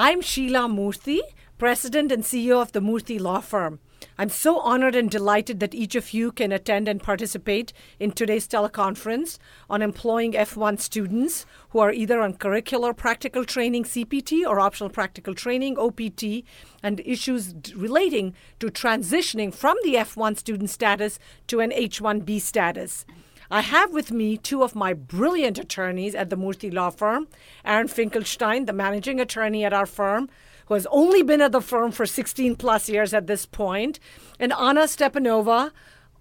I'm Sheila Murthy, President and CEO of the Murthy Law Firm. I'm so honored and delighted that each of you can attend and participate in today's teleconference on employing F1 students who are either on curricular practical training CPT or optional practical training OPT and issues relating to transitioning from the F1 student status to an H1B status. I have with me two of my brilliant attorneys at the Murthy Law Firm Aaron Finkelstein, the managing attorney at our firm, who has only been at the firm for 16 plus years at this point, and Anna Stepanova,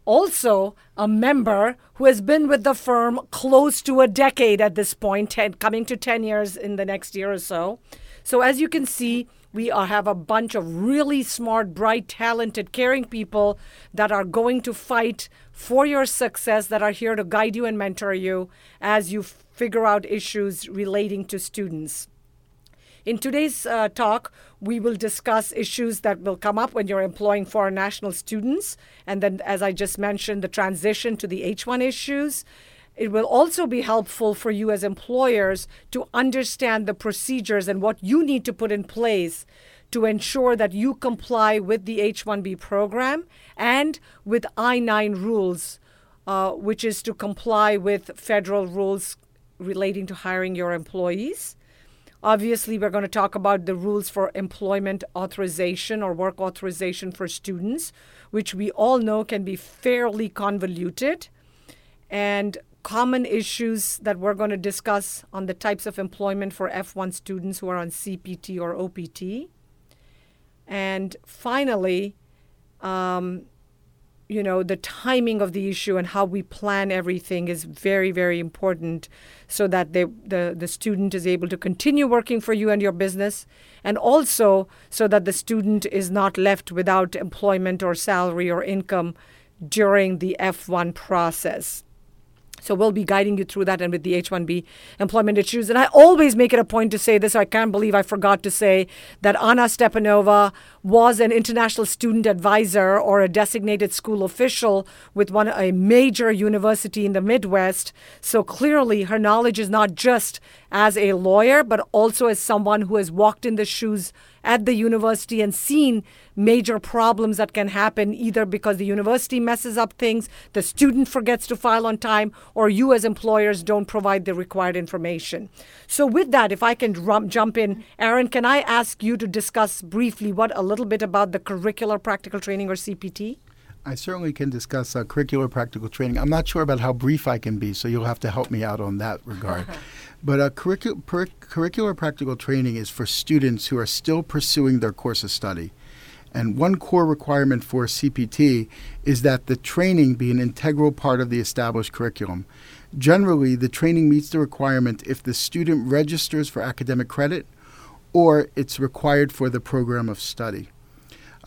also a member who has been with the firm close to a decade at this point, 10, coming to 10 years in the next year or so. So, as you can see, we are, have a bunch of really smart, bright, talented, caring people that are going to fight for your success, that are here to guide you and mentor you as you figure out issues relating to students. In today's uh, talk, we will discuss issues that will come up when you're employing foreign national students. And then, as I just mentioned, the transition to the H1 issues. It will also be helpful for you as employers to understand the procedures and what you need to put in place to ensure that you comply with the H 1B program and with I 9 rules, uh, which is to comply with federal rules relating to hiring your employees. Obviously, we're going to talk about the rules for employment authorization or work authorization for students, which we all know can be fairly convoluted. And common issues that we're going to discuss on the types of employment for F1 students who are on CPT or OPT. And finally, um, you know, the timing of the issue and how we plan everything is very, very important so that they, the, the student is able to continue working for you and your business, and also so that the student is not left without employment or salary or income during the F1 process. So we'll be guiding you through that and with the H-1B employment issues. And I always make it a point to say this. I can't believe I forgot to say that Anna Stepanova was an international student advisor or a designated school official with one a major university in the Midwest. So clearly her knowledge is not just as a lawyer, but also as someone who has walked in the shoes at the university and seen major problems that can happen either because the university messes up things, the student forgets to file on time, or you as employers don't provide the required information. So, with that, if I can jump in, Aaron, can I ask you to discuss briefly what a little bit about the curricular practical training or CPT? I certainly can discuss uh, curricular practical training. I'm not sure about how brief I can be, so you'll have to help me out on that regard. But uh, curricu- per- curricular practical training is for students who are still pursuing their course of study. And one core requirement for CPT is that the training be an integral part of the established curriculum. Generally, the training meets the requirement if the student registers for academic credit or it's required for the program of study.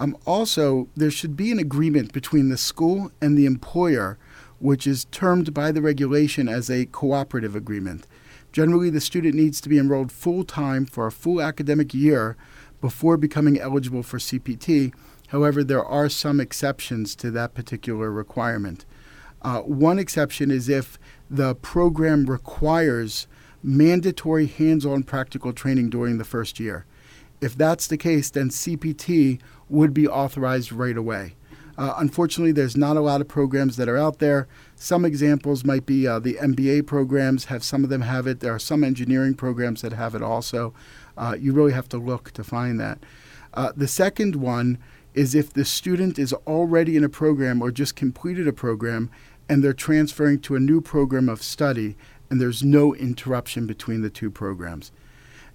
Um, also, there should be an agreement between the school and the employer, which is termed by the regulation as a cooperative agreement. Generally, the student needs to be enrolled full time for a full academic year before becoming eligible for CPT. However, there are some exceptions to that particular requirement. Uh, one exception is if the program requires mandatory hands on practical training during the first year. If that's the case, then CPT would be authorized right away. Uh, unfortunately, there's not a lot of programs that are out there. Some examples might be uh, the MBA programs, have some of them have it. There are some engineering programs that have it also. Uh, you really have to look to find that. Uh, the second one is if the student is already in a program or just completed a program and they're transferring to a new program of study and there's no interruption between the two programs.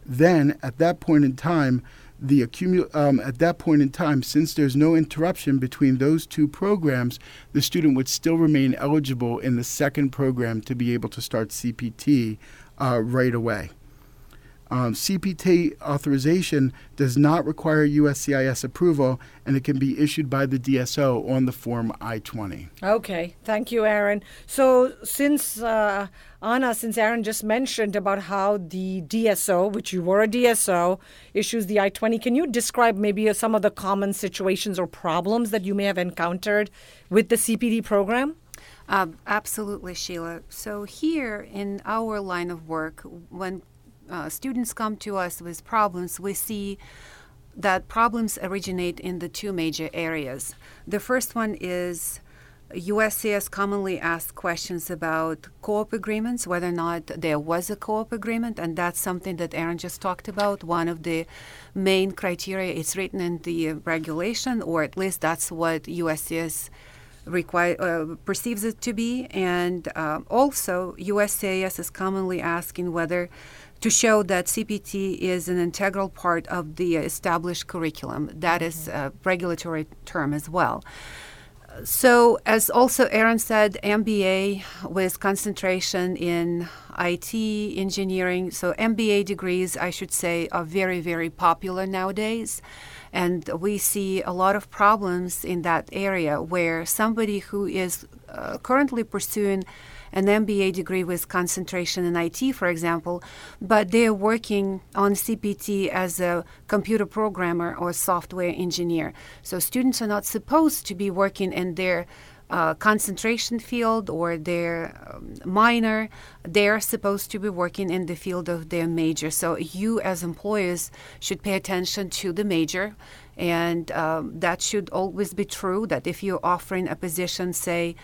Then, at that point in time, the accumul- um, at that point in time, since there's no interruption between those two programs, the student would still remain eligible in the second program to be able to start CPT uh, right away. Um, CPT authorization does not require USCIS approval, and it can be issued by the DSO on the Form I 20. Okay, thank you, Aaron. So, since uh, Anna, since Aaron just mentioned about how the DSO, which you were a DSO, issues the I 20, can you describe maybe some of the common situations or problems that you may have encountered with the CPT program? Uh, absolutely, Sheila. So, here in our line of work, when uh, students come to us with problems, we see that problems originate in the two major areas. The first one is USCIS commonly asks questions about co-op agreements, whether or not there was a co-op agreement, and that's something that Aaron just talked about. One of the main criteria is written in the regulation, or at least that's what USCIS require, uh, perceives it to be. And uh, also, USCIS is commonly asking whether to show that CPT is an integral part of the established curriculum. That is a regulatory term as well. So, as also Aaron said, MBA with concentration in IT engineering. So, MBA degrees, I should say, are very, very popular nowadays. And we see a lot of problems in that area where somebody who is uh, currently pursuing an MBA degree with concentration in IT, for example, but they're working on CPT as a computer programmer or software engineer. So students are not supposed to be working in their uh, concentration field or their um, minor, they're supposed to be working in the field of their major. So you, as employers, should pay attention to the major, and um, that should always be true. That if you're offering a position, say,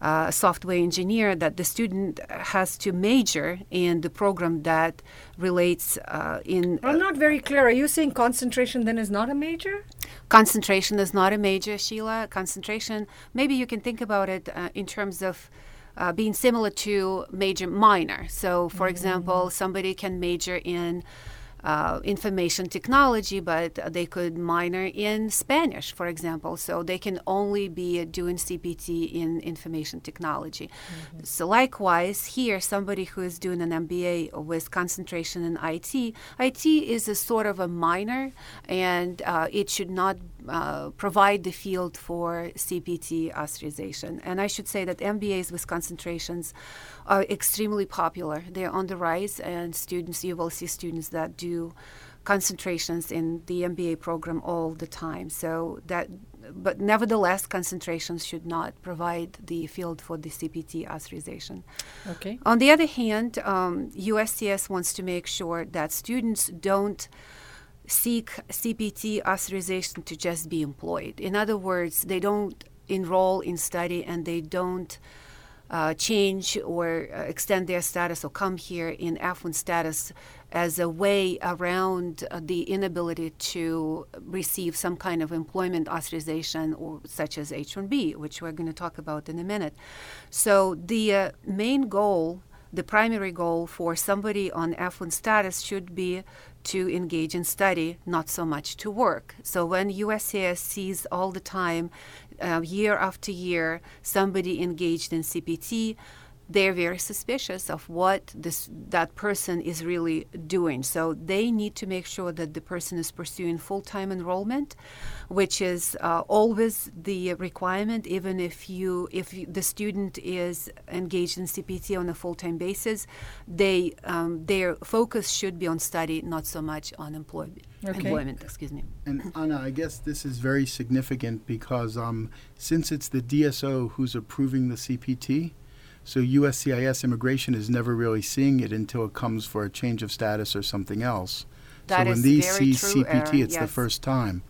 uh, software engineer that the student has to major in the program that relates uh, in. I'm not very clear. Are you saying concentration then is not a major? Concentration is not a major, Sheila. Concentration, maybe you can think about it uh, in terms of. Uh, being similar to major minor. So, for mm-hmm. example, somebody can major in uh, information technology, but they could minor in Spanish, for example. So they can only be doing CPT in information technology. Mm-hmm. So likewise, here, somebody who is doing an MBA with concentration in IT, IT is a sort of a minor, and uh, it should not uh, provide the field for CPT authorization. And I should say that MBAs with concentrations are extremely popular. They're on the rise, and students, you will see students that do concentrations in the MBA program all the time. So that, but nevertheless, concentrations should not provide the field for the CPT authorization. Okay. On the other hand, um, USCIS wants to make sure that students don't seek CPT authorization to just be employed. In other words, they don't enroll in study and they don't uh, change or uh, extend their status or come here in F1 status as a way around uh, the inability to receive some kind of employment authorization or such as H1B, which we're going to talk about in a minute. So the uh, main goal the primary goal for somebody on F1 status should be to engage in study, not so much to work. So when USCIS sees all the time, uh, year after year, somebody engaged in CPT, they're very suspicious of what this that person is really doing. So they need to make sure that the person is pursuing full-time enrollment, which is uh, always the requirement. Even if you if you, the student is engaged in CPT on a full-time basis, they um, their focus should be on study, not so much on employment. Okay. Employment, excuse me. And Anna, I guess this is very significant because um, since it's the DSO who's approving the CPT, so USCIS immigration is never really seeing it until it comes for a change of status or something else. That so when these see true, CPT, Aaron, it's yes. the first time.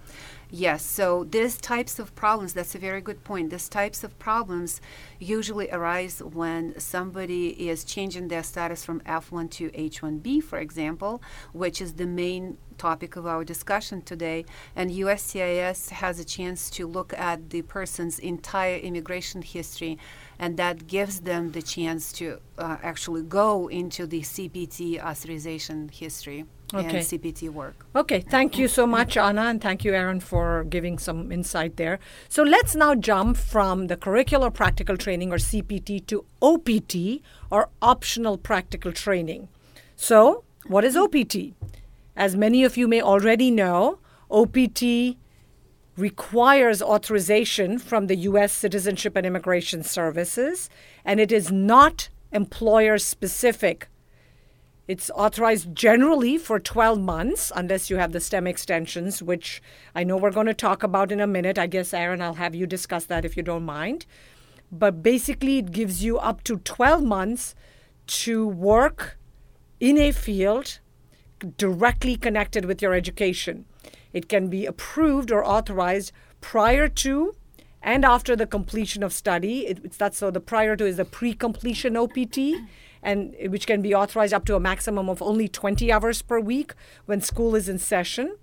Yes, so these types of problems, that's a very good point. These types of problems usually arise when somebody is changing their status from F1 to H1B, for example, which is the main topic of our discussion today. And USCIS has a chance to look at the person's entire immigration history and that gives them the chance to uh, actually go into the CPT authorization history okay. and CPT work. Okay, thank you so much, Anna, and thank you, Aaron, for giving some insight there. So let's now jump from the curricular practical training or CPT to OPT or optional practical training. So What is OPT? As many of you may already know, OPT requires authorization from the U.S. Citizenship and Immigration Services, and it is not employer specific. It's authorized generally for 12 months, unless you have the STEM extensions, which I know we're going to talk about in a minute. I guess, Aaron, I'll have you discuss that if you don't mind. But basically, it gives you up to 12 months to work in a field directly connected with your education. It can be approved or authorized prior to and after the completion of study. It, it's that so the prior to is the pre-completion OPT, and which can be authorized up to a maximum of only 20 hours per week when school is in session,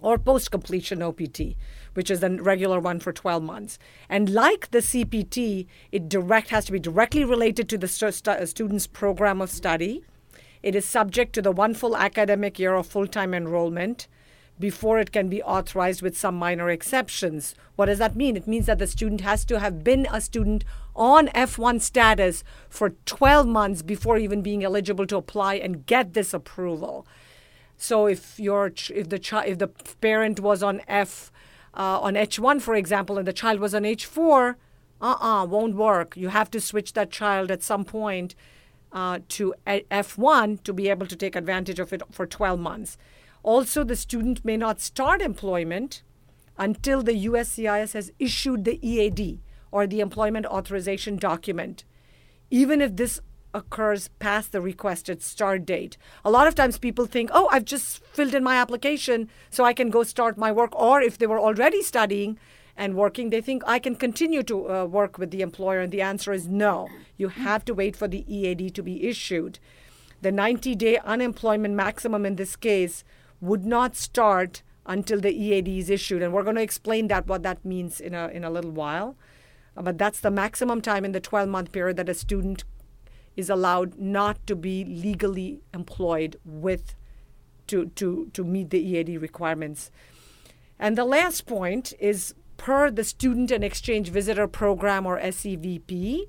or post-completion OPT, which is the regular one for 12 months. And like the CPT, it direct has to be directly related to the stu- stu- student's program of study. It is subject to the one full academic year of full-time enrollment before it can be authorized with some minor exceptions. What does that mean? It means that the student has to have been a student on F1 status for 12 months before even being eligible to apply and get this approval. So if your if the child if the parent was on F uh, on H1 for example and the child was on H4, uh-uh, won't work. You have to switch that child at some point uh, to F1 to be able to take advantage of it for 12 months. Also, the student may not start employment until the USCIS has issued the EAD or the employment authorization document, even if this occurs past the requested start date. A lot of times people think, oh, I've just filled in my application so I can go start my work. Or if they were already studying and working, they think I can continue to uh, work with the employer. And the answer is no. You have to wait for the EAD to be issued. The 90 day unemployment maximum in this case would not start until the EAD is issued. And we're going to explain that, what that means in a, in a little while. Uh, but that's the maximum time in the 12 month period that a student is allowed not to be legally employed with to, to, to meet the EAD requirements. And the last point is per the Student and Exchange Visitor Program or SEVP,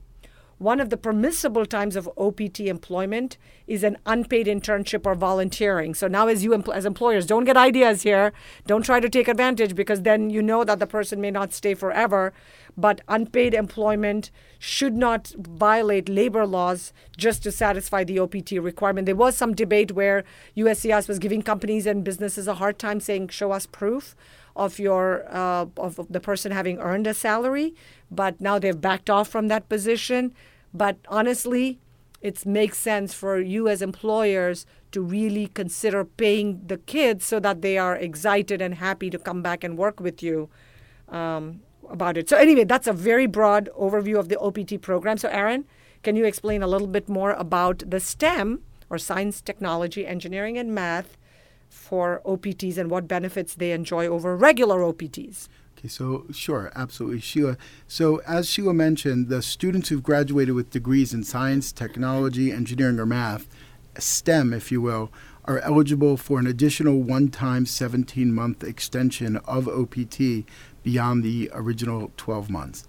one of the permissible times of OPT employment is an unpaid internship or volunteering. So now, as you as employers, don't get ideas here. Don't try to take advantage because then you know that the person may not stay forever. But unpaid employment should not violate labor laws just to satisfy the OPT requirement. There was some debate where USCIS was giving companies and businesses a hard time saying, "Show us proof." Of your uh, of the person having earned a salary, but now they've backed off from that position. But honestly, it makes sense for you as employers to really consider paying the kids so that they are excited and happy to come back and work with you um, about it. So, anyway, that's a very broad overview of the OPT program. So, Aaron, can you explain a little bit more about the STEM or science, technology, engineering, and math for OPTs and what benefits they enjoy over regular OPTs? Okay, so sure, absolutely, Sheila. So as Sheila mentioned, the students who've graduated with degrees in science, technology, engineering, or math, STEM, if you will, are eligible for an additional one-time 17-month extension of OPT beyond the original 12 months.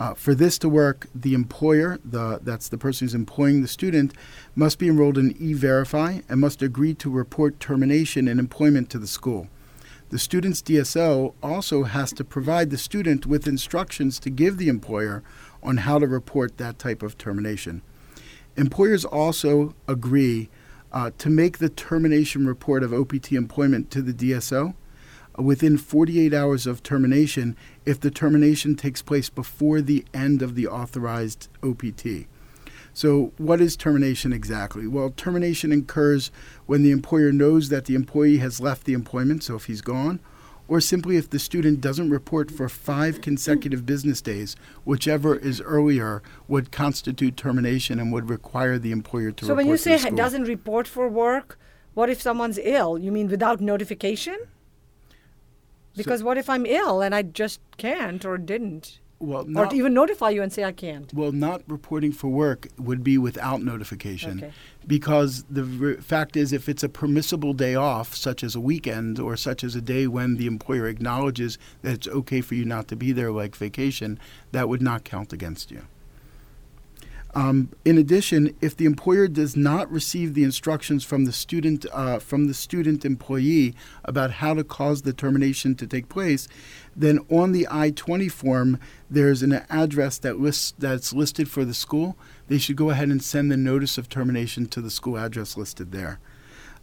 Uh, for this to work, the employer, the, that's the person who's employing the student, must be enrolled in E-Verify and must agree to report termination and employment to the school. The student's DSO also has to provide the student with instructions to give the employer on how to report that type of termination. Employers also agree uh, to make the termination report of OPT employment to the DSO within 48 hours of termination if the termination takes place before the end of the authorized OPT. So, what is termination exactly? Well, termination occurs when the employer knows that the employee has left the employment, so if he's gone, or simply if the student doesn't report for five consecutive business days, whichever is earlier would constitute termination and would require the employer to so when you say doesn't report for work, what if someone's ill? You mean without notification? Because what if I'm ill and I just can't or didn't? well, or not, to even notify you and say I can't. well, not reporting for work would be without notification. Okay. Because the r- fact is, if it's a permissible day off, such as a weekend or such as a day when the employer acknowledges that it's okay for you not to be there, like vacation, that would not count against you. Um, in addition, if the employer does not receive the instructions from the student uh, from the student employee about how to cause the termination to take place, then on the I-20 form there's an address that lists that's listed for the school. They should go ahead and send the notice of termination to the school address listed there.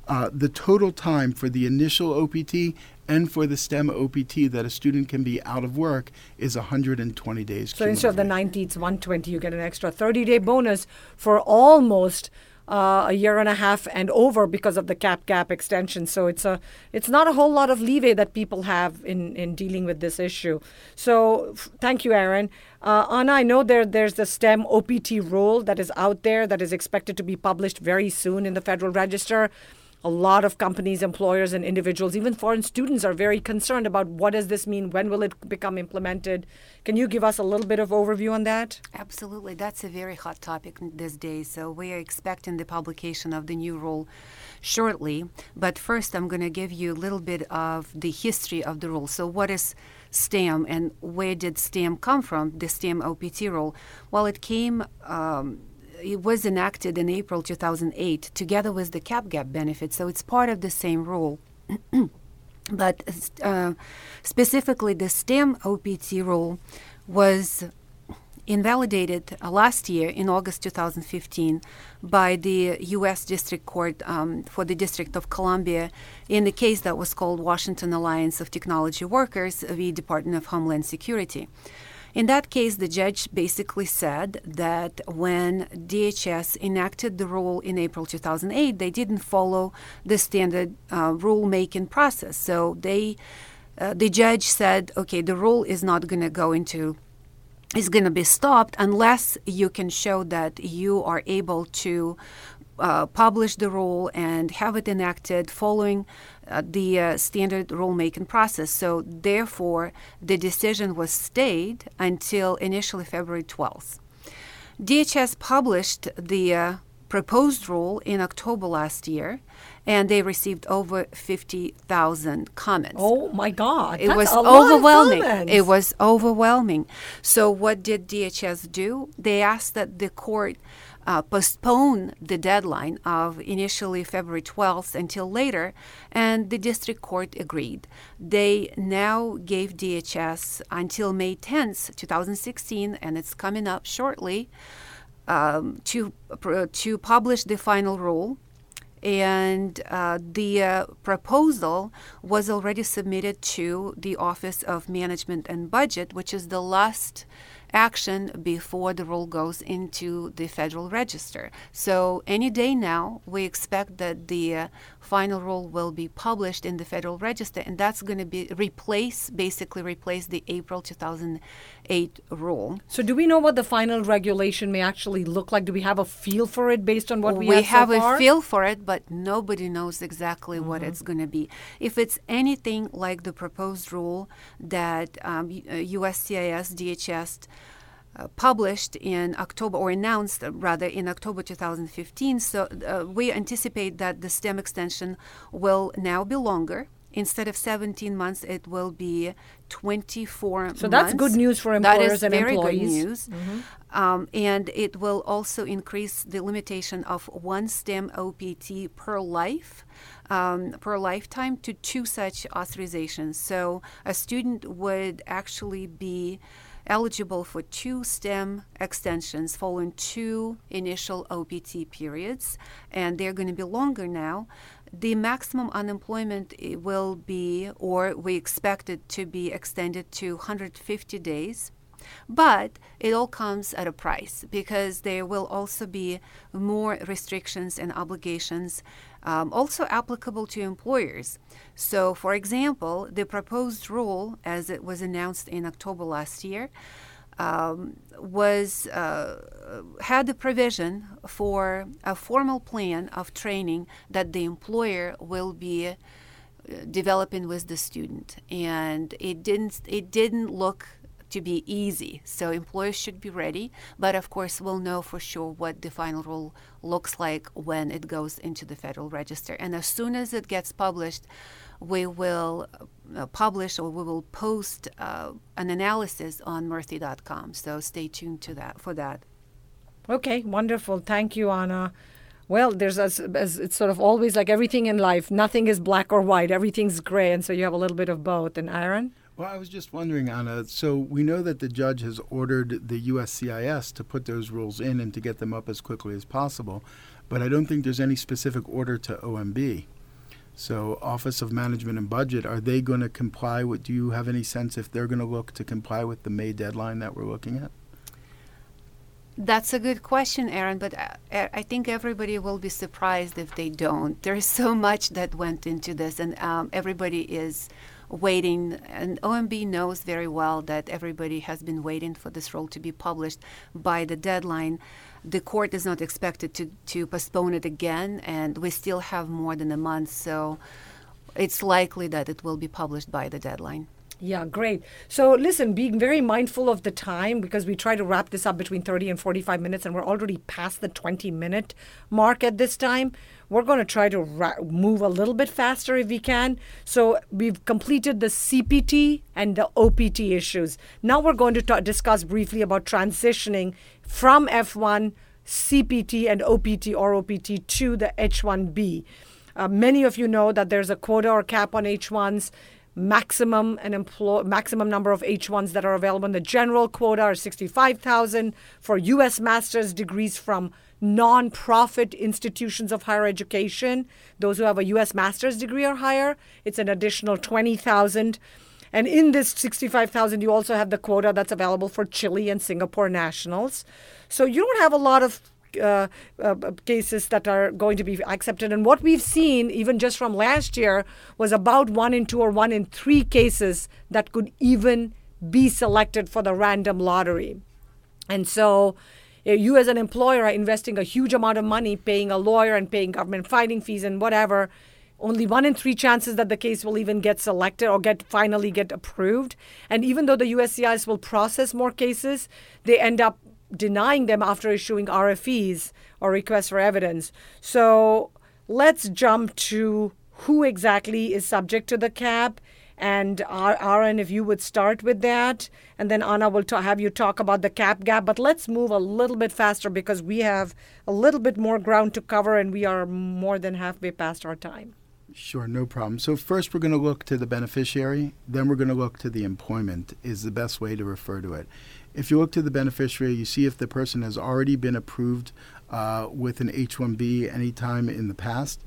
Uh, the total time for the initial OPT and for the STEM OPT that a student can be out of work is 120 days. So instead of the 90, it's 120. You get an extra 30 day bonus for almost uh, a year and a half and over because of the cap gap extension. So it's a it's not a whole lot of leeway that people have in, in dealing with this issue. So f- thank you, Aaron. Uh, Anna, I know there there's the STEM OPT rule that is out there that is expected to be published very soon in the Federal Register a lot of companies employers and individuals even foreign students are very concerned about what does this mean? When will it become implemented? Can you give us a little bit of overview on that? Absolutely. That's a very hot topic these days so we are expecting the publication of the new rule shortly. But first i'm going to give you a little bit of the history of the rule. So what is STEM and where did STEM come from, the STEM OPT rule? Well, it came um, it was enacted in April 2008 together with the cap gap benefit, so it's part of the same rule. but uh, specifically, the STEM OPT rule was invalidated uh, last year in August 2015 by the U.S. District Court um, for the District of Columbia in the case that was called Washington Alliance of Technology Workers v. Department of Homeland Security. In that case, the judge basically said that when DHS enacted the rule in April 2008, they didn't follow the standard uh, rule-making process. So they, uh, the judge said, okay, the rule is not going to go into is going to be stopped unless you can show that you are able to uh, publish the rule and have it enacted following uh, the uh, standard rulemaking process. So, therefore, the decision was stayed until initially February 12th. DHS published the uh, proposed rule in October last year, and they received over 50,000 comments. Oh my God. It was overwhelming. It was overwhelming. So, what did DHS do? They asked that the court uh, postpone the deadline of initially February 12th until later, and the district court agreed. They now gave DHS until May 10th, 2016, and it's coming up shortly, um, to, to publish the final rule and uh, the uh, proposal was already submitted to the Office of Management and Budget, which is the last action before the rule goes into the Federal Register. So any day now, we expect that the uh, final rule will be published in the Federal Register, and that's going to be replace, basically replace the April 2008 rule. So do we know what the final regulation may actually look like? Do we have a feel for it based on what we, we have, have so a feel for it, but nobody knows exactly mm-hmm. what it's going to be. If it's anything like the proposed rule that um, USCIS, DHS uh, published in October or announced uh, rather in October 2015. So uh, we anticipate that the STEM extension will now be longer. Instead of 17 months, it will be 24 so months. So that's good news for employers and very employees. good news. Mm-hmm. Um, and it will also increase the limitation of one STEM OPT per life. Um, per lifetime to two such authorizations. So a student would actually be eligible for two STEM extensions following two initial OPT periods, and they're going to be longer now. The maximum unemployment eh, will be, or we expect it to be extended to 150 days. But it all comes at a price because there will also be more restrictions and obligations um, also applicable to employers. So, for example, the proposed rule, as it was announced in October last year, um, was uh, had the provision for a formal plan of training that the employer will be uh, developing with the student, and it didn't it didn't look to be easy. So employers should be ready, but of course we'll know for sure what the final rule looks like when it goes into the Federal Register. And as soon as it gets published, we will uh, publish or we will post uh, an analysis on Murthy.com. So stay tuned to that for that. Okay, wonderful. Thank you, Anna. Well, there's as, as it's sort of always like everything in life. Nothing is black or white. Everything's gray, and so you have a little bit of both. And Aaron. Well, I was just wondering, Anna. So we know that the judge has ordered the USCIS to put those rules in and to get them up as quickly as possible, but I don't think there's any specific order to OMB. So, Office of Management and Budget, are they going to comply with? Do you have any sense if they're going to look to comply with the May deadline that we're looking at? That's a good question, Aaron, but I, I think everybody will be surprised if they don't. There is so much that went into this, and um, everybody is waiting. And OMB knows very well that everybody has been waiting for this rule to be published by the deadline. The court is not expected to, to postpone it again, and we still have more than a month, so it's likely that it will be published by the deadline. Yeah, great. So, listen, being very mindful of the time because we try to wrap this up between 30 and 45 minutes, and we're already past the 20 minute mark at this time. We're going to try to ra- move a little bit faster if we can. So, we've completed the CPT and the OPT issues. Now, we're going to ta- discuss briefly about transitioning from F1, CPT, and OPT or OPT to the H1B. Uh, many of you know that there's a quota or cap on H1s maximum and employ maximum number of H1s that are available. In the general quota are 65,000 for US master's degrees from non-profit institutions of higher education. Those who have a US master's degree or higher it's an additional 20,000 and in this 65,000 you also have the quota that's available for Chile and Singapore nationals. So you don't have a lot of uh, uh, cases that are going to be accepted. And what we've seen, even just from last year, was about one in two or one in three cases that could even be selected for the random lottery. And so, uh, you as an employer are investing a huge amount of money paying a lawyer and paying government filing fees and whatever only one in three chances that the case will even get selected or get finally get approved and even though the uscis will process more cases they end up denying them after issuing RFEs or requests for evidence. So let's jump to who exactly is subject to the cap. And Aaron, if you would start with that, and then Anna will ta- have you talk about the cap gap. But let's move a little bit faster because we have a little bit more ground to cover, and we are more than halfway past our time. Sure, no problem. So first we're going to look to the beneficiary, then we're going to look to the employment is the best way to refer to it. If you look to the beneficiary, you see if the person has already been approved uh, with an H-1B anytime in the past.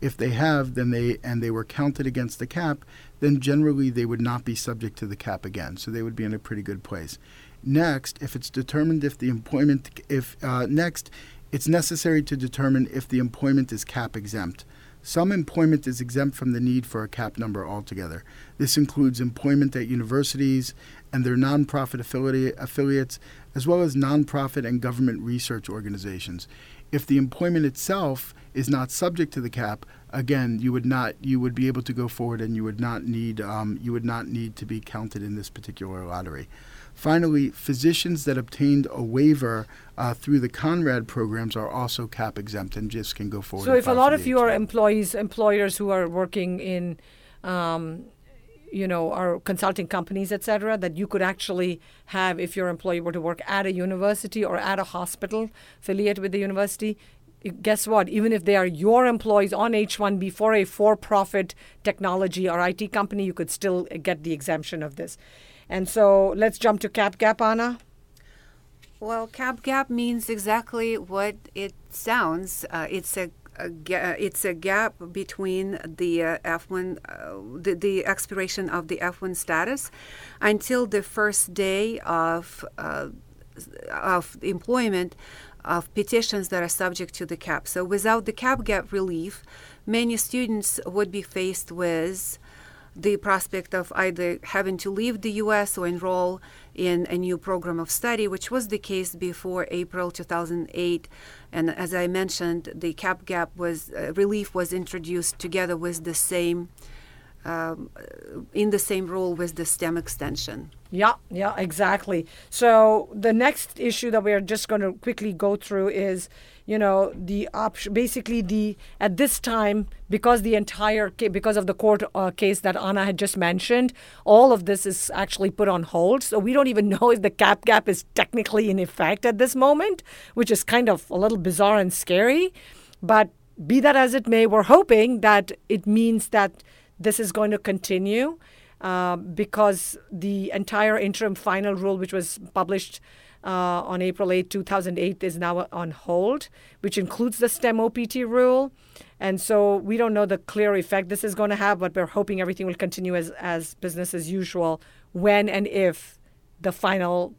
If they have, then they and they were counted against the cap, then generally they would not be subject to the cap again. So they would be in a pretty good place. Next, if it's determined if the employment, if uh, next, it's necessary to determine if the employment is cap exempt. Some employment is exempt from the need for a cap number altogether. This includes employment at universities and their nonprofit affiliate, affiliates, as well as nonprofit and government research organizations. If the employment itself is not subject to the cap, again, you would not you would be able to go forward, and you would not need um, you would not need to be counted in this particular lottery. Finally, physicians that obtained a waiver uh, through the Conrad programs are also cap exempt and just can go forward. So, if a lot of you are employees, employers who are working in um, you know, our consulting companies, et cetera, that you could actually have if your employee were to work at a university or at a hospital affiliate with the university. Guess what? Even if they are your employees on H 1B for a for profit technology or IT company, you could still get the exemption of this. And so let's jump to Cap Gap, Anna. Well, cap gap means exactly what it sounds. Uh, it's a a, it's a gap between the uh, F1, uh, the, the, expiration of the F1 status until the first day of, uh, of employment of petitions that are subject to the cap. So without the cap gap relief, many students would be faced with the prospect of either having to leave the U.S. or enroll in a new program of study, which was the case before April 2008. And as I mentioned, the cap gap was uh, relief was introduced together with the same um, in the same role with the STEM extension. Yeah, yeah, exactly. So the next issue that we are just going to quickly go through is, you know, the option. Basically, the at this time because the entire ca- because of the court uh, case that Anna had just mentioned, all of this is actually put on hold. So we don't even know if the cap gap is technically in effect at this moment, which is kind of a little bizarre and scary. But be that as it may, we're hoping that it means that this is going to continue uh, because the entire interim final rule, which was published uh, on April 8, 2008, is now on hold, which includes the STEM OPT rule. And so we don't know the clear effect this is going to have, but we're hoping everything will continue as, as business as usual when and if the final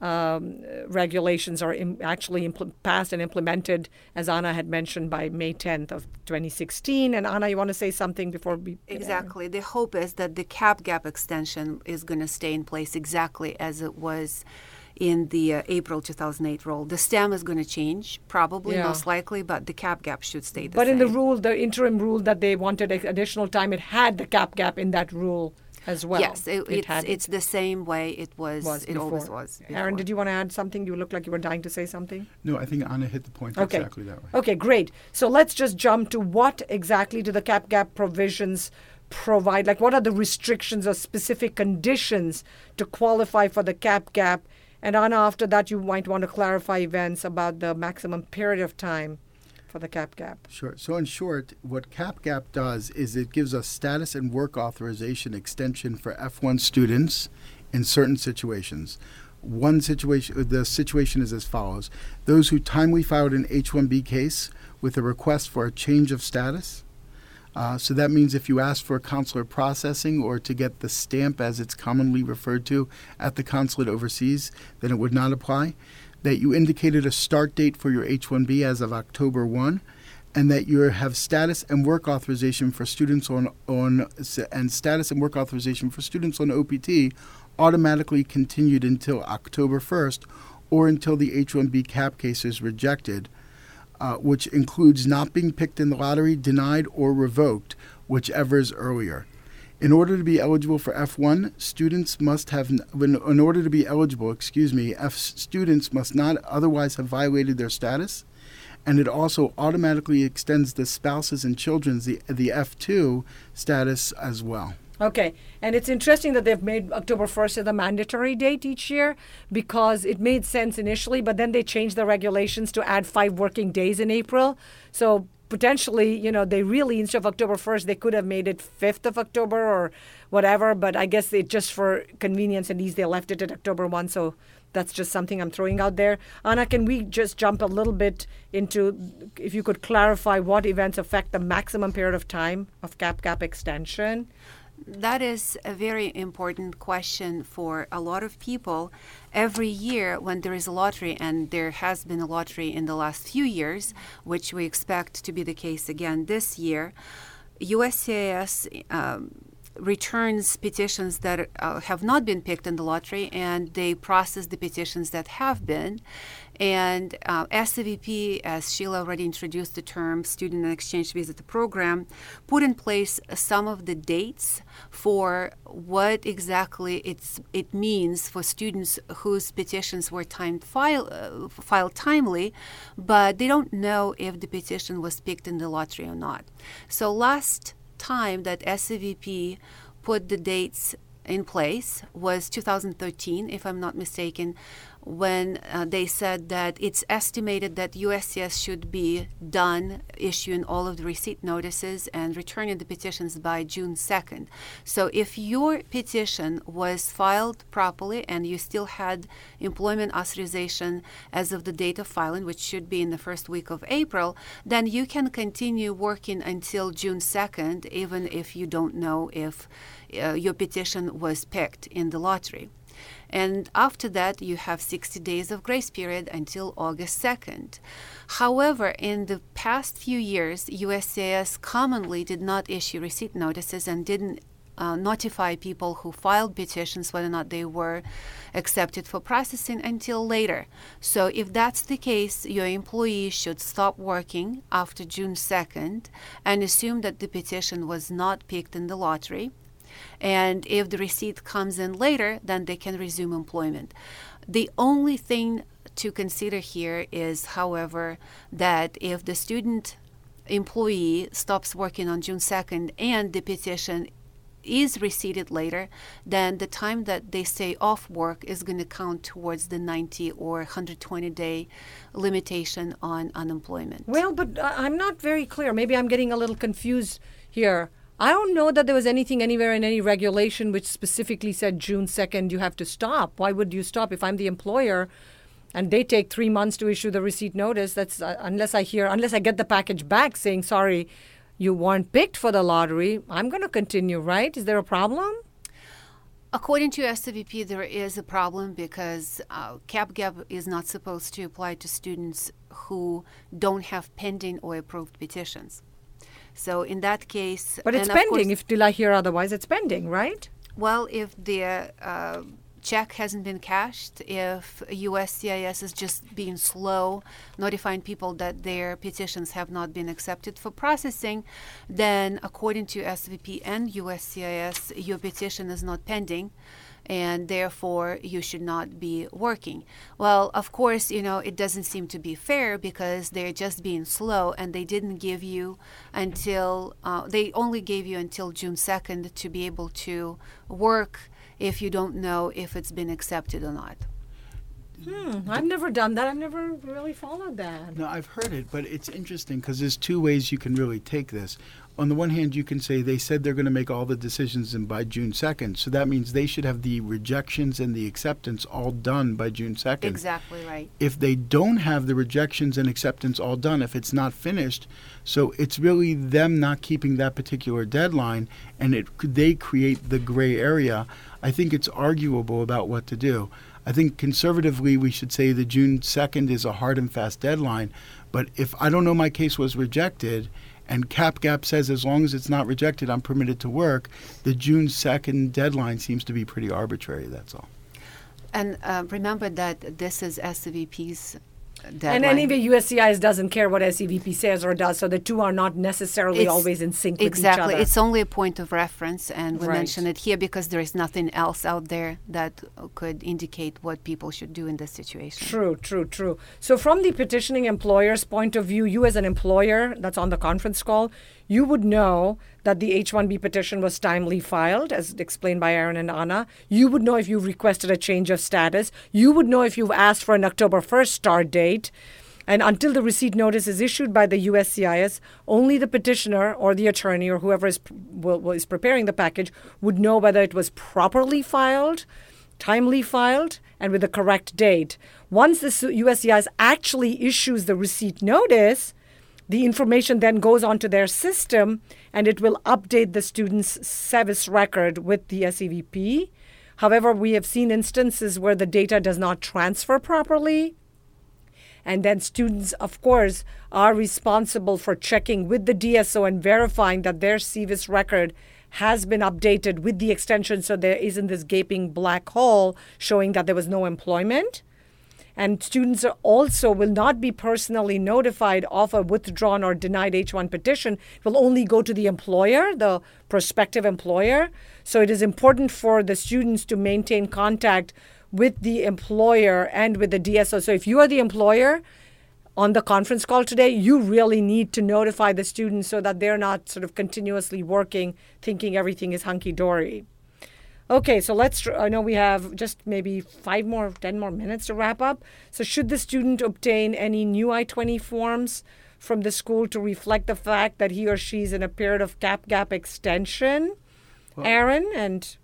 um, regulations are Im- actually impl- passed and implemented, as Anna had mentioned, by May 10th of 2016. And Anna, you want to say something before we Exactly. The hope is that the cap gap extension is going to stay in place exactly as it was in the uh, April 2008 rule. The STEM is going to change, probably, Yeah. most likely, but the cap gap should stay the But same. But in the rule, the interim rule that they wanted additional time, it had the cap gap in that rule as well. yes, it, it's, had it's the same way it was, was it always before. was. Aaron, did you want to add something? You look like you were dying to say something. No, I think Anna hit the point Okay. exactly that way. Okay, great. So let's just jump to what exactly do the cap gap provisions provide? Like, what are the restrictions or specific conditions to qualify for the cap gap? And Anna, after that, you might want to clarify events about the maximum period of time for the cap gap. Sure. So, in short, what cap gap does is it gives us status and work authorization extension for F1 students in certain situations. One situation, the situation is as follows those who timely filed an H 1B case with a request for a change of status. Uh, so that means if you ask for consular processing or to get the stamp, as it's commonly referred to, at the consulate overseas, then it would not apply. That you indicated a start date for your H 1B as of October 1, and that you have status and work authorization for students on, on and status and work authorization for students on OPT automatically continued until October 1st or until the H 1B cap case is rejected uh, which includes not being picked in the lottery, denied, or revoked, whichever is earlier. In order to be eligible for F1, students must have, in, order to be eligible, excuse me, F students must not otherwise have violated their status, and it also automatically extends the spouses and children's the, the F2 status as well. Okay, and it's interesting that they've made October 1st as the mandatory date each year because it made sense initially, but then they changed the regulations to add five working days in April. So potentially, you know, they really, instead of October 1st, they could have made it 5th of October or whatever, but I guess it just for convenience and ease, they left it at October 1. So that's just something I'm throwing out there. Anna, can we just jump a little bit into if you could clarify what events affect the maximum period of time of cap gap extension? That is a very important question for a lot of people. Every year, when there is a lottery, and there has been a lottery in the last few years, which we expect to be the case again this year, USCIS um, returns petitions that uh, have not been picked in the lottery and they process the petitions that have been. And uh, SEVP, as Sheila already introduced the term Student and Exchange Visitor Program, put in place some of the dates for what exactly it's, it means for students whose petitions were timed file, uh, filed timely, but they don't know if the petition was picked in the lottery or not. So last time that SEVP put the dates in place was 2013, if I'm not mistaken, when uh, they said that it's estimated that USCIS should be done issuing all of the receipt notices and returning the petitions by June 2nd. So if your petition was filed properly and you still had employment authorization as of the date of filing, which should be in the first week of April, then you can continue working until June 2nd, even if you don't know if uh, your petition was picked in the lottery. And after that, you have 60 days of grace period until August 2nd. However, in the past few years, USCIS commonly did not issue receipt notices and didn't uh, notify people who filed petitions whether or not they were accepted for processing until later. So, if that's the case, your employee should stop working after June 2nd and assume that the petition was not picked in the lottery And if the receipt comes in later, then they can resume employment. The only thing to consider here is, however, that if the student employee stops working on June 2nd and the petition is received later, then the time that they stay off work is going to count towards the 90 or 120 day limitation on unemployment. Well, but uh, I'm not very clear. Maybe I'm getting a little confused here. I don't know that there was anything anywhere in any regulation which specifically said June 2nd you have to stop. Why would you stop if I'm the employer? and they take three months to issue the receipt notice that's uh, unless i hear unless i get the package back saying sorry you weren't picked for the lottery i'm going to continue right is there a problem According to SEVP, there is a problem because uh, CapGap is not supposed to apply to students who don't have pending or approved petitions. So in that case, but it's pending. If did I hear otherwise, it's pending, right? Well, if the uh, check hasn't been cashed, if USCIS is just being slow notifying people that their petitions have not been accepted for processing, then according to SEVP and USCIS, your petition is not pending and therefore you should not be working. Well, of course, you know, it doesn't seem to be fair because they're just being slow and they didn't give you until, uh, they only gave you until June 2nd to be able to work if you don't know if it's been accepted or not. Hmm, I've never done that. I've never really followed that. No, I've heard it, but it's interesting because there's two ways you can really take this. On the one hand, you can say they said they're going to make all the decisions in by June 2nd, so that means they should have the rejections and the acceptance all done by June 2nd. Exactly right. If they don't have the rejections and acceptance all done, if it's not finished, so it's really them not keeping that particular deadline, and it they create the gray area. I think it's arguable about what to do. I think conservatively we should say the June 2nd is a hard and fast deadline. But if I don't know my case was rejected and CapGap says as long as it's not rejected, I'm permitted to work, the June 2nd deadline seems to be pretty arbitrary, that's all. And uh, remember that this is SEVP's deadline. And anyway, USCIS doesn't care what SEVP says or does, so the two are not necessarily It's- always in sync exactly. each other. It's only a point of reference, and we Right. mention it here because there is nothing else out there that could indicate what people should do in this situation. True, true, true. So, from the petitioning employer's point of view, you as an employer that's on the conference call, you would know that the H 1B petition was timely filed, as explained by Aaron and Anna. You would know if you've requested a change of status. You would know if you've asked for an October 1st start date. And until the receipt notice is issued by the USCIS, only the petitioner or the attorney or whoever is, will, is preparing the package would know whether it was properly filed timely filed and with the correct date. Once the USCIS actually issues the receipt notice, the information then goes onto their system and it will update the student's service record with the SEVP. However, we have seen instances where the data does not transfer properly. And then students, of course, are responsible for checking with the DSO and verifying that their SEVIS record has been updated with the extension so there isn't this gaping black hole showing that there was no employment. And students also will not be personally notified of a withdrawn or denied H1 petition. It will only go to the employer, the prospective employer. So it is important for the students to maintain contact with the employer and with the DSO. So if you are the employer, on the conference call today, you really need to notify the students so that they're not sort of continuously working, thinking everything is hunky dory. Okay, so let's. I know we have just maybe five more, ten more minutes to wrap up. So, should the student obtain any new I 20 forms from the school to reflect the fact that he or she is in a period of cap gap extension? Well- Aaron and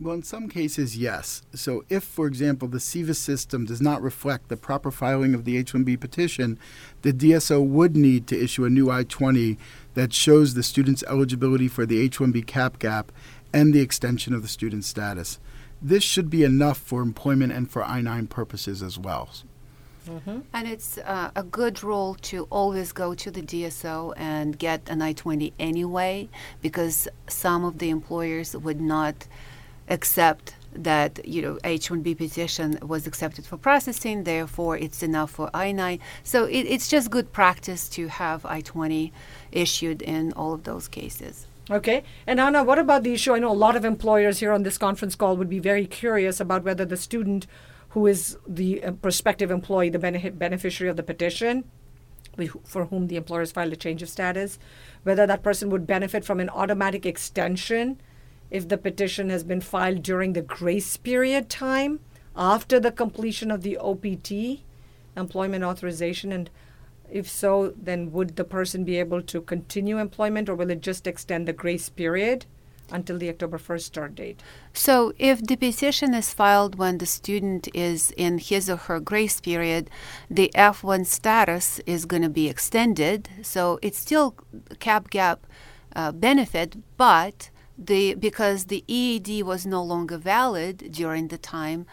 Well, in some cases, yes. So, if, for example, the SEVIS system does not reflect the proper filing of the H 1B petition, the DSO would need to issue a new I 20 that shows the student's eligibility for the H 1B cap gap and the extension of the student's status. This should be enough for employment and for I 9 purposes as well. And it's uh, a good rule to always go to the DSO and get an I 20 anyway, because some of the employers would not accept that you know H-1B petition was accepted for processing, therefore it's enough for I-9. So it, it's just good practice to have I-20 issued in all of those cases. Okay. And Anna, what about the issue? I know a lot of employers here on this conference call would be very curious about whether the student who is the uh, prospective employee, the beneficiary of the petition, for whom the employer has filed a change of status, whether that person would benefit from an automatic extension if the petition has been filed during the grace period time after the completion of the OPT, employment authorization, and if so, then would the person be able to continue employment or will it just extend the grace period? until the October 1st start date. So, if the petition is filed when the student is in his or her grace period, the F1 status is going to be extended. So, it's still cap gap uh, benefit, but the because the EAD was no longer valid during the time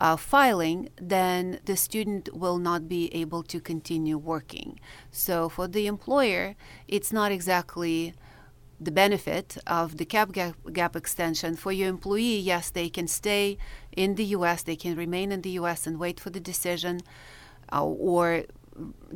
uh, filing, then the student will not be able to continue working. So for the employer, it's not exactly the benefit of the cap gap, gap, extension for your employee yes they can stay in the us they can remain in the us and wait for the decision uh, or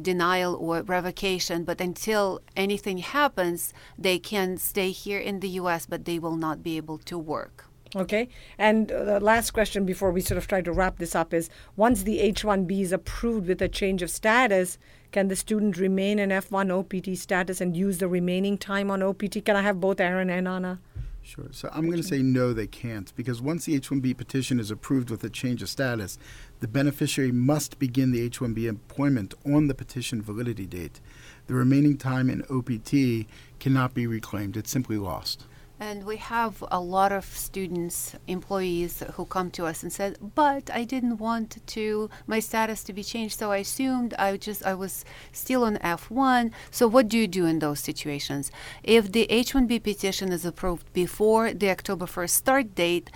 denial or revocation but until anything happens they can stay here in the us but they will not be able to work Okay. And the last question before we sort of try to wrap this up is once the H 1B is approved with a change of status, can the student remain in F1 OPT status and use the remaining time on OPT? Can I have both Aaron and Anna? Sure. So I'm going to say no, they can't, because once the H 1B petition is approved with a change of status, the beneficiary must begin the H 1B employment on the petition validity date. The remaining time in OPT cannot be reclaimed, it's simply lost. And we have a lot of students, employees who come to us and said, "But I didn't want to my status to be changed, so I assumed I just I was still on F1." So what do you do in those situations? If the H1B petition is approved before the October 1st start date,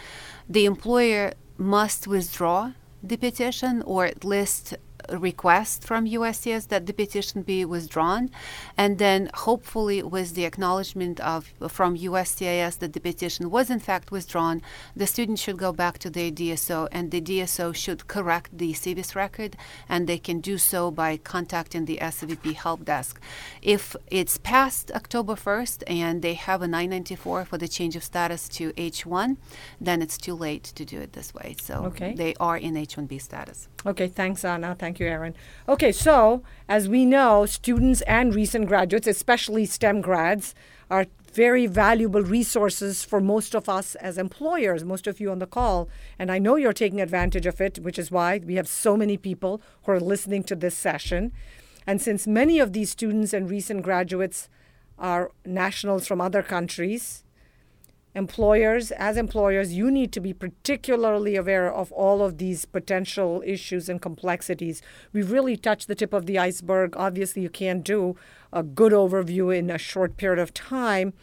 the employer must withdraw the petition or at least request from USCIS that the petition be withdrawn, and then hopefully with the acknowledgement of from USCIS that the petition was in fact withdrawn, the student should go back to their DSO, and the DSO should correct the SEVIS record, and they can do so by contacting the SEVP help desk. If it's past October 1st and they have a 994 for the change of status to H1, then it's too late to do it this way. So okay. they are in H1B status. Okay, thanks, Anna. Thank you, Aaron. Okay, so as we know, students and recent graduates, especially STEM grads, are very valuable resources for most of us as employers, most of you on the call. And I know you're taking advantage of it, which is why we have so many people who are listening to this session. And since many of these students and recent graduates are nationals from other countries, employers, as employers, you need to be particularly aware of all of these potential issues and complexities. We've really touched the tip of the iceberg. Obviously, you can't do a good overview in a short period of time.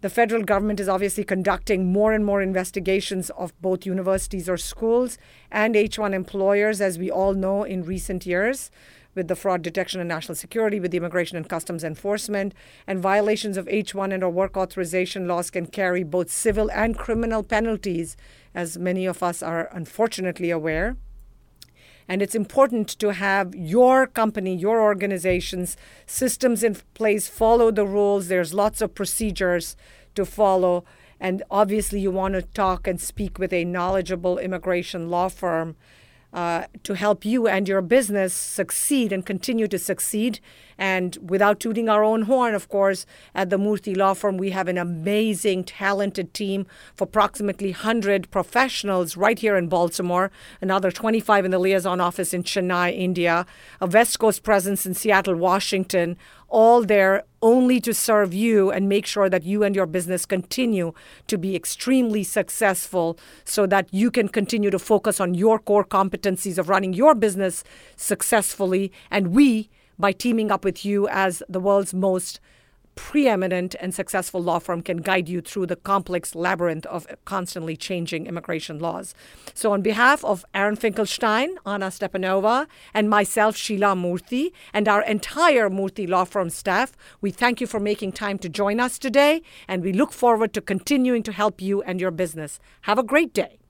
The federal government is obviously conducting more and more investigations of both universities or schools and H1 employers, as we all know in recent years with the fraud detection and national security, with the immigration and customs enforcement, and violations of H1 and or work authorization laws can carry both civil and criminal penalties, as many of us are unfortunately aware. And it's important to have your company, your organization's systems in place, follow the rules. There's lots of procedures to follow. And obviously, you want to talk and speak with a knowledgeable immigration law firm uh, to help you and your business succeed and continue to succeed. And without tooting our own horn, of course, at the Murthy Law Firm, we have an amazing, talented team of approximately 100 professionals right here in Baltimore, another 25 in the liaison office in Chennai, India, a West Coast presence in Seattle, Washington, all there only to serve you and make sure that you and your business continue to be extremely successful so that you can continue to focus on your core competencies of running your business successfully. And we, by teaming up with you as the world's most preeminent and successful law firm can guide you through the complex labyrinth of constantly changing immigration laws. So, on behalf of Aaron Finkelstein, Anna Stepanova, and myself, Sheila Murthy, and our entire Murthy Law Firm staff, we thank you for making time to join us today, and we look forward to continuing to help you and your business. Have a great day.